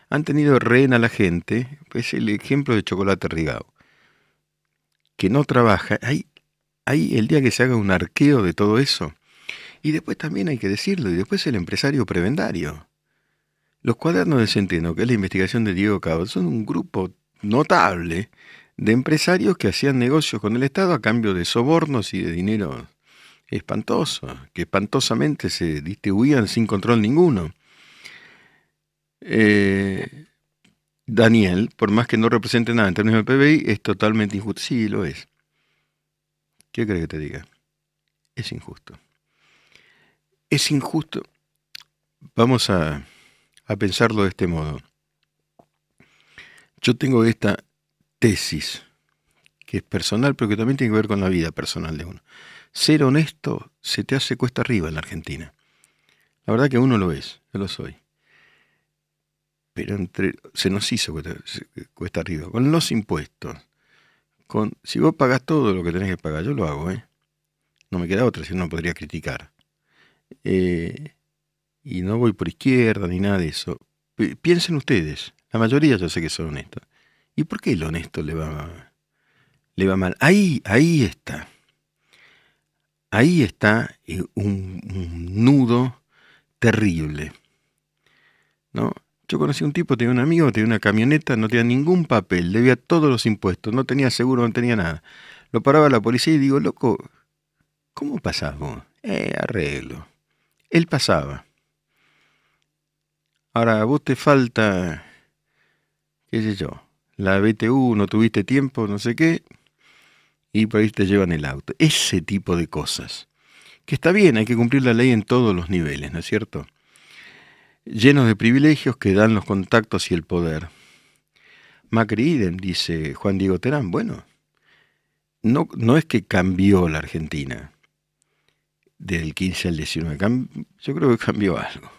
Speaker 2: han tenido rehén a la gente, es el ejemplo de Chocolate Rigao, que no trabaja. Hay, hay el día que se haga un arqueo de todo eso. Y después también hay que decirlo, y después el empresario prebendario. Los cuadernos de Centeno, que es la investigación de Diego Cabo, son un grupo notable de empresarios que hacían negocios con el Estado a cambio de sobornos y de dinero espantoso, que espantosamente se distribuían sin control ninguno. Eh, Daniel, por más que no represente nada en términos del PBI, es totalmente injusto. Sí, lo es. ¿Qué crees que te diga? Es injusto. Es injusto. Vamos a, a pensarlo de este modo. Yo tengo esta tesis, que es personal, pero que también tiene que ver con la vida personal de uno ser honesto se te hace cuesta arriba en la Argentina. La verdad que uno lo es, yo lo soy. Se nos hizo cuesta, arriba. Con los impuestos, con, si vos pagás todo lo que tenés que pagar, yo lo hago, ¿eh? No me queda otra, si no podría criticar. Eh, y no voy por izquierda ni nada de eso. piensen ustedes, la mayoría yo sé que son honestos. ¿Y por qué el honesto le va, le va mal? Ahí, ahí está ahí está eh, un, nudo terrible. ¿no? Yo conocí a un tipo, tenía un amigo, tenía una camioneta, no tenía ningún papel, debía todos los impuestos, no tenía seguro, no tenía nada. Lo paraba la policía y digo, loco, ¿cómo pasás vos? Eh, arreglo. Él pasaba. Ahora, a vos te falta, qué sé yo, la BTU, no tuviste tiempo, no sé qué, y por ahí te llevan el auto. Ese tipo de cosas. Que está bien, hay que cumplir la ley en todos los niveles, ¿no es cierto? Llenos de privilegios que dan los contactos y el poder. Macri idem, dice Juan Diego Terán. Bueno, no, no es que cambió la Argentina del 15 al 19. Yo creo que cambió algo.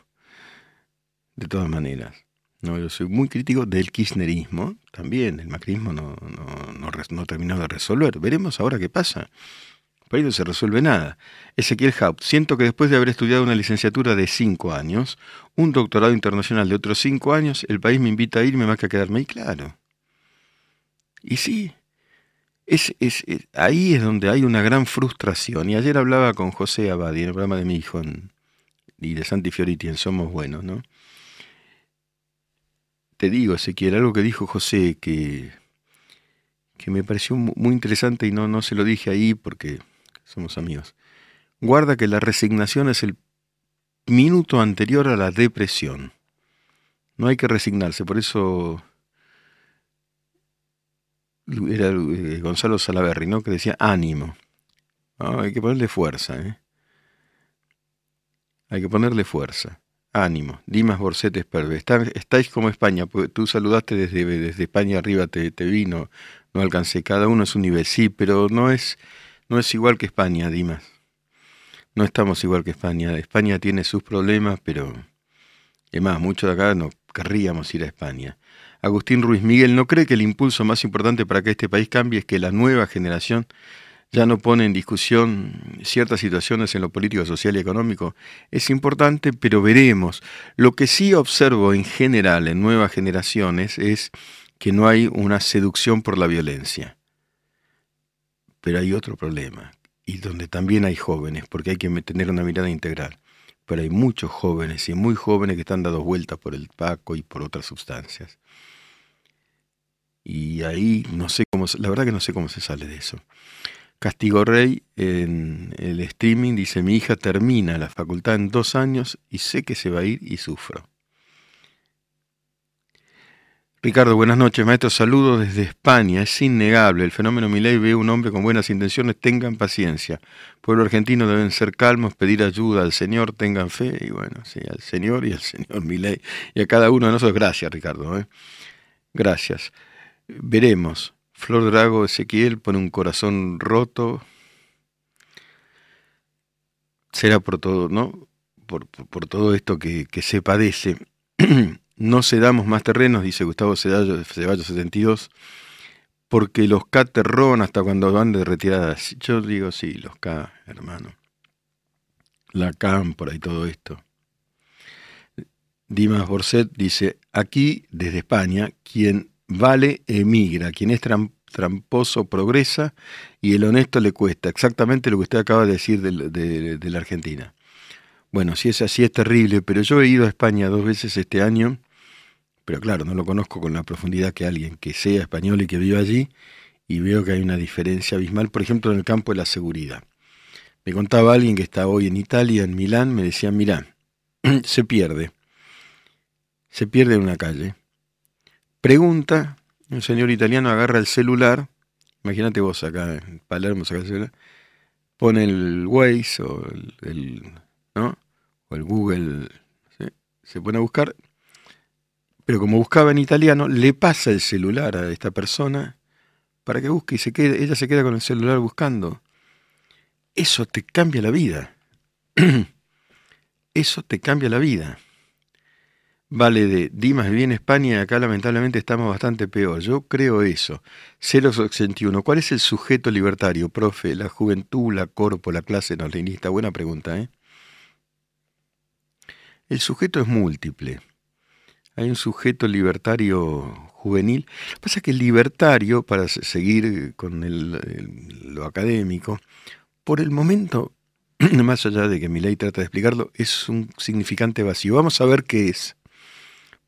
Speaker 2: De todas maneras. No, yo soy muy crítico del kirchnerismo, también el macrismo no, no, no, terminó de resolver. Veremos ahora qué pasa. Por ahí no se resuelve nada. Ezequiel Haupt, siento que después de haber estudiado una licenciatura de cinco años, un doctorado internacional de otros cinco años, el país me invita a irme más que a quedarme ahí, claro. Y sí, es, es, ahí es donde hay una gran frustración. Y ayer hablaba con José Abadi en el programa de mi hijo y de Santi Fioriti en Somos Buenos, ¿no? te digo, Ezequiel, algo que dijo José que, que me pareció muy interesante y no, no se lo dije ahí porque somos amigos. Guarda que la resignación es el minuto anterior a la depresión. No hay que resignarse, por eso era eh, Gonzalo Salaverri, ¿no? Que decía ánimo. hay que ponerle fuerza. ¿eh? Hay que ponerle fuerza. Ánimo. Dimas Borset Esperbe. estáis como España. Tú saludaste desde, desde España arriba, te, te vino. No alcancé. Cada uno es un nivel. Sí, pero no es, no es igual que España, Dimas. No estamos igual que España. España tiene sus problemas, pero... Es más, muchos de acá no querríamos ir a España. Agustín Ruiz Miguel no cree que el impulso más importante para que este país cambie es que la nueva generación ya no pone en discusión ciertas situaciones en lo político, social y económico. Es importante, pero veremos. Lo que sí observo en general en nuevas generaciones es que no hay una seducción por la violencia. Pero hay otro problema, y donde también hay jóvenes, porque hay que tener una mirada integral. Pero hay muchos jóvenes y muy jóvenes que están dados vueltas por el Paco y por otras sustancias. Y ahí no sé cómo, la verdad que no sé cómo se sale de eso. Castigo Rey en el streaming dice, mi hija termina la facultad en dos años y sé que se va a ir y sufro. Ricardo, buenas noches, maestro. Saludos desde España. Es innegable. El fenómeno Milei ve un hombre con buenas intenciones. Tengan paciencia. Pueblo argentino deben ser calmos, pedir ayuda al Señor, tengan fe. Y bueno, sí, al Señor y al Señor Milei. Y a cada uno de nosotros. Gracias, Ricardo. ¿eh? Gracias. Veremos. Flor Drago Ezequiel pone un corazón roto. Será por todo, ¿no? Por, todo esto que, se padece. no cedamos más terrenos, dice Gustavo Ceballos, 72, porque los K terron hasta cuando van de retiradas. Yo digo sí, los K, hermano. La cámpora y todo esto. Dimas Borset dice, aquí desde España, quien vale emigra, quien es tramposo progresa y el honesto le cuesta. Exactamente lo que usted acaba de decir de, la Argentina. Bueno, si es así es terrible, pero yo he ido a España dos veces este año, pero claro, no lo conozco con la profundidad que alguien que sea español y que viva allí, y veo que hay una diferencia abismal, por ejemplo, en el campo de la seguridad. Me contaba alguien que está hoy en Italia, en Milán, me decía, mira, se pierde, se pierde en una calle, Pregunta, un señor italiano agarra el celular, imagínate vos acá en Palermo, saca el celular, pone el Waze o el, ¿no? o el Google, se pone a buscar, pero como buscaba en italiano, le pasa el celular a esta persona para que busque y se quede, ella se queda con el celular buscando. Eso te cambia la vida. Eso te cambia la vida vale de Dimas viví en España acá lamentablemente estamos bastante peor. Yo creo eso. 081. ¿Cuál es el sujeto libertario, profe? ¿La juventud, la corpo, la clase nolinista? Buena pregunta, ¿eh? El sujeto es múltiple. Hay un sujeto libertario juvenil. Lo que pasa es que el libertario, para seguir con lo académico, por el momento, más allá de que mi ley trata de explicarlo, es un significante vacío. Vamos a ver qué es.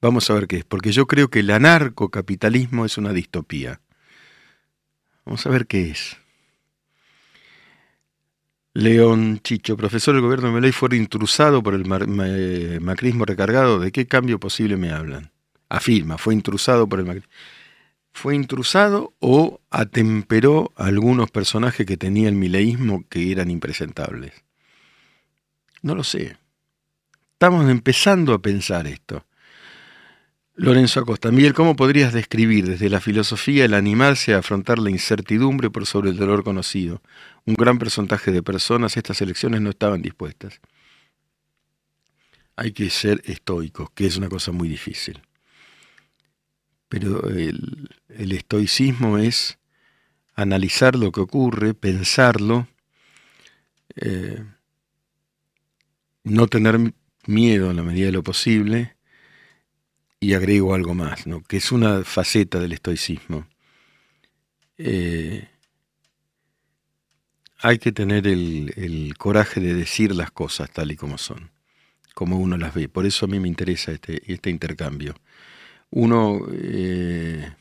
Speaker 2: Vamos a ver qué es, porque yo creo que el anarcocapitalismo es una distopía. Vamos a ver qué es. León Chicho, profesor del gobierno de Meley fue intrusado por el macrismo recargado. ¿De qué cambio posible me hablan? Afirma, fue intrusado por el macrismo. ¿Fue intrusado o atemperó a algunos personajes que tenía el mileísmo que eran impresentables? No lo sé. Estamos empezando a pensar esto. Lorenzo Acosta, Miguel, ¿cómo podrías describir desde la filosofía el animarse a afrontar la incertidumbre por sobre el dolor conocido? Un gran porcentaje de personas estas elecciones no estaban dispuestas. Hay que ser estoicos, que es una cosa muy difícil. Pero el, estoicismo es analizar lo que ocurre, pensarlo, eh, no tener miedo en la medida de lo posible, y agrego algo más, ¿no? que es una faceta del estoicismo. Eh, hay que tener el, coraje de decir las cosas tal y como son, como uno las ve. Por eso a mí me interesa este, este intercambio. Uno... Eh,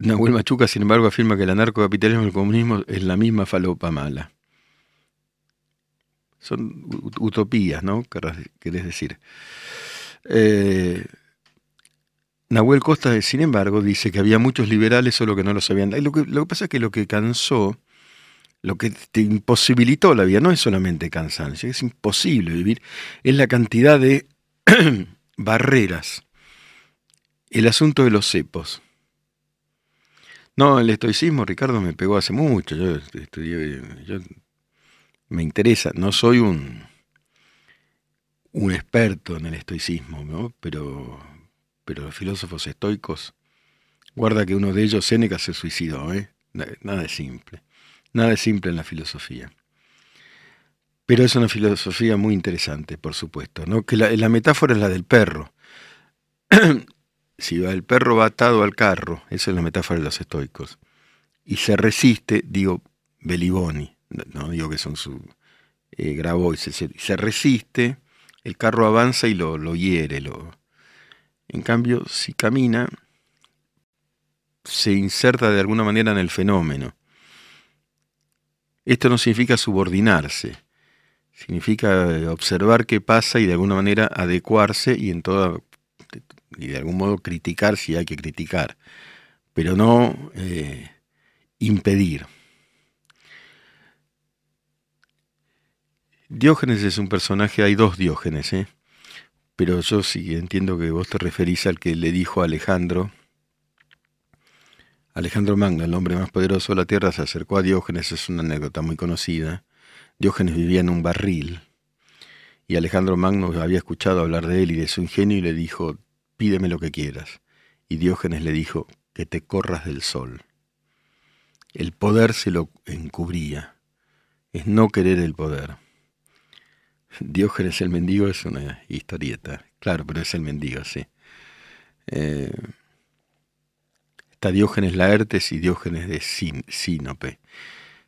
Speaker 2: Nahuel Machuca, sin embargo, afirma que el anarcocapitalismo y el comunismo es la misma falopa mala. Son utopías, ¿no? Querés decir. Eh, Nahuel Costa, sin embargo, dice que había muchos liberales, solo que no lo sabían. Lo que, lo que pasa es que lo que cansó lo que te imposibilitó la vida no es solamente cansancio, es imposible vivir, es la cantidad de barreras. El asunto de los cepos. No, el estoicismo, Ricardo, me pegó hace mucho. Yo estudié, yo, me interesa, no soy un, un experto en el estoicismo, ¿no? pero, pero los filósofos estoicos, guarda que uno de ellos, Séneca, se suicidó, ¿eh? nada de simple, nada de simple en la filosofía. Pero es una filosofía muy interesante, por supuesto, ¿no? que la, la metáfora es la del perro. si el perro va atado al carro, esa es la metáfora de los estoicos, y se resiste, digo, Beliboni, no digo que son su eh, Grabois, se, se resiste, el carro avanza y lo, lo hiere. Lo... En cambio, si camina, se inserta de alguna manera en el fenómeno. Esto no significa subordinarse, significa eh, observar qué pasa y de alguna manera adecuarse y en toda y de algún modo criticar si hay que criticar, pero no eh, impedir. Diógenes es un personaje, hay dos Diógenes, ¿eh? Pero yo sí entiendo que vos te referís al que le dijo a Alejandro, Alejandro Magno, el hombre más poderoso de la tierra, se acercó a Diógenes, es una anécdota muy conocida. Diógenes vivía en un barril y Alejandro Magno había escuchado hablar de él y de su ingenio y le dijo, pídeme lo que quieras. Y Diógenes le dijo, que te corras del sol. El poder se lo encubría, es no querer el poder. Diógenes el mendigo es una historieta, claro, pero es el mendigo, sí. Eh, está Diógenes Laertes y Diógenes de Sinope.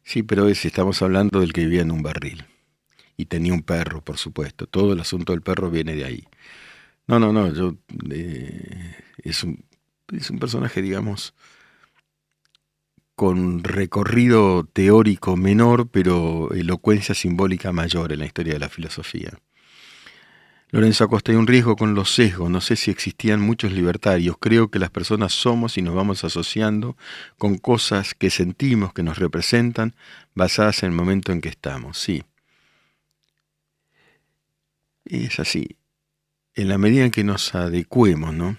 Speaker 2: Sí, pero es, estamos hablando del que vivía en un barril. Y tenía un perro, por supuesto. Todo el asunto del perro viene de ahí. No, no, no, yo... Eh, es, un, es un personaje, digamos, con recorrido teórico menor, pero elocuencia simbólica mayor en la historia de la filosofía. Lorenzo Acosta, hay un riesgo con los sesgos. No sé si existían muchos libertarios. Creo que las personas somos y nos vamos asociando con cosas que sentimos, que nos representan, basadas en el momento en que estamos. Sí. Es así. En la medida en que nos adecuemos, ¿no?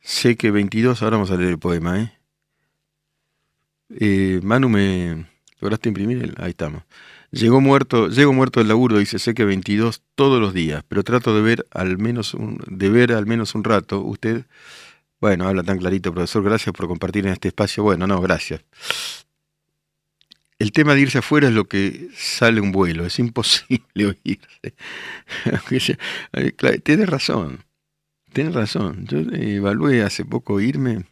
Speaker 2: Sé que 22, ahora vamos a leer el poema, ¿eh? Eh, Manu, ¿me lograste imprimir? Ahí estamos. Llegó muerto, llego muerto del laburo, dice, sé que 22 todos los días, pero trato de ver al menos un, de ver al menos un rato. Usted, bueno, habla tan clarito, profesor, gracias por compartir en este espacio. Bueno, no, gracias. El tema de irse afuera es lo que sale un vuelo, es imposible oírse. Tiene razón, tiene razón. Yo evalué hace poco irme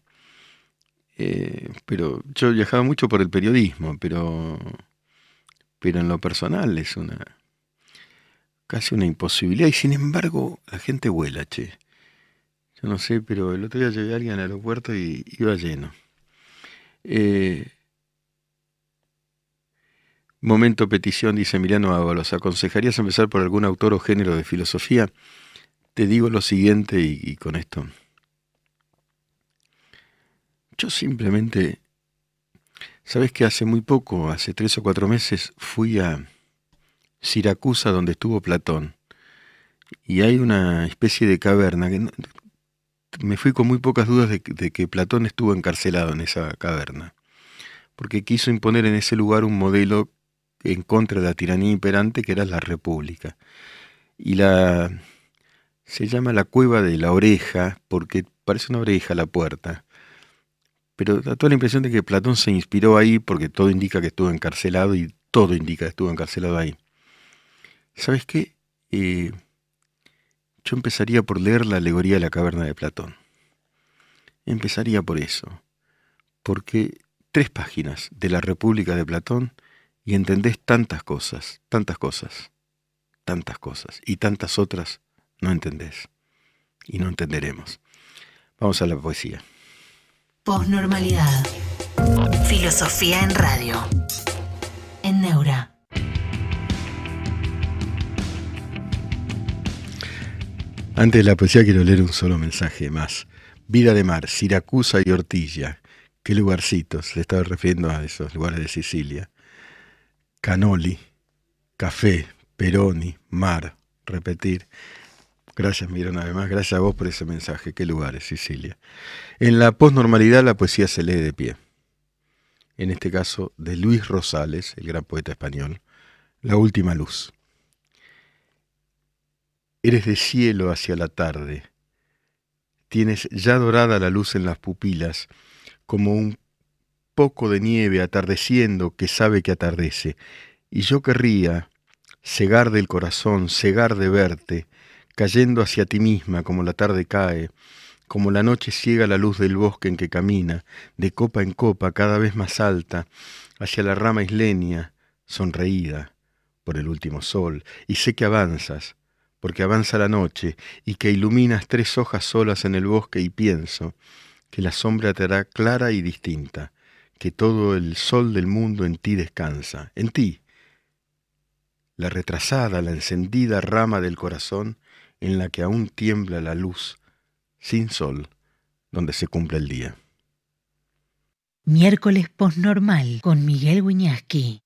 Speaker 2: eh, pero yo viajaba mucho por el periodismo, pero, pero en lo personal es una casi una imposibilidad. Y sin embargo, la gente vuela, che. Yo no sé, pero el otro día llevé a alguien al aeropuerto y iba lleno. Eh, momento petición, dice Emiliano Ábalos. ¿Aconsejarías empezar por algún autor o género de filosofía? Te digo lo siguiente y con esto yo simplemente, sabes que hace muy poco, hace tres o cuatro meses, fui a Siracusa donde estuvo Platón. Y hay una especie de caverna que me fui con muy pocas dudas de, de, que Platón estuvo encarcelado en esa caverna, porque quiso imponer en ese lugar un modelo en contra de la tiranía imperante que era la república. Y la se llama la cueva de la oreja porque parece una oreja la puerta pero da toda la impresión de que Platón se inspiró ahí porque todo indica que estuvo encarcelado y todo indica que estuvo encarcelado ahí. ¿Sabes qué? Eh, yo empezaría por leer la alegoría de la caverna de Platón. Empezaría por eso, porque tres páginas de la República de Platón y entendés tantas cosas, tantas cosas, tantas cosas y tantas otras no entendés y no entenderemos. Vamos a la poesía.
Speaker 1: Posnormalidad. Filosofía en radio. En Neura.
Speaker 2: Antes de la poesía quiero leer un solo mensaje más. Vida de mar, Siracusa y Ortilla. Qué lugarcitos. Le estaba refiriendo a esos lugares de Sicilia. canoli, café, peroni, mar, repetir. Gracias, Mirona, además, gracias a vos por ese mensaje. Qué lugares, Sicilia. En la posnormalidad la poesía se lee de pie. En este caso, de Luis Rosales, el gran poeta español, La última luz. Eres de cielo hacia la tarde. Tienes ya dorada la luz en las pupilas, como un poco de nieve atardeciendo que sabe que atardece. Y yo querría cegar del corazón, cegar de verte, cayendo hacia ti misma como la tarde cae, como la noche ciega la luz del bosque en que camina, de copa en copa cada vez más alta, hacia la rama isleña, sonreída por el último sol, y sé que avanzas, porque avanza la noche, y que iluminas tres hojas solas en el bosque, y pienso que la sombra te hará clara y distinta, que todo el sol del mundo en ti descansa, en ti, la retrasada, la encendida rama del corazón, en la que aún tiembla la luz, sin sol, donde se cumple el día.
Speaker 1: Miércoles posnormal con Miguel Wiñaski.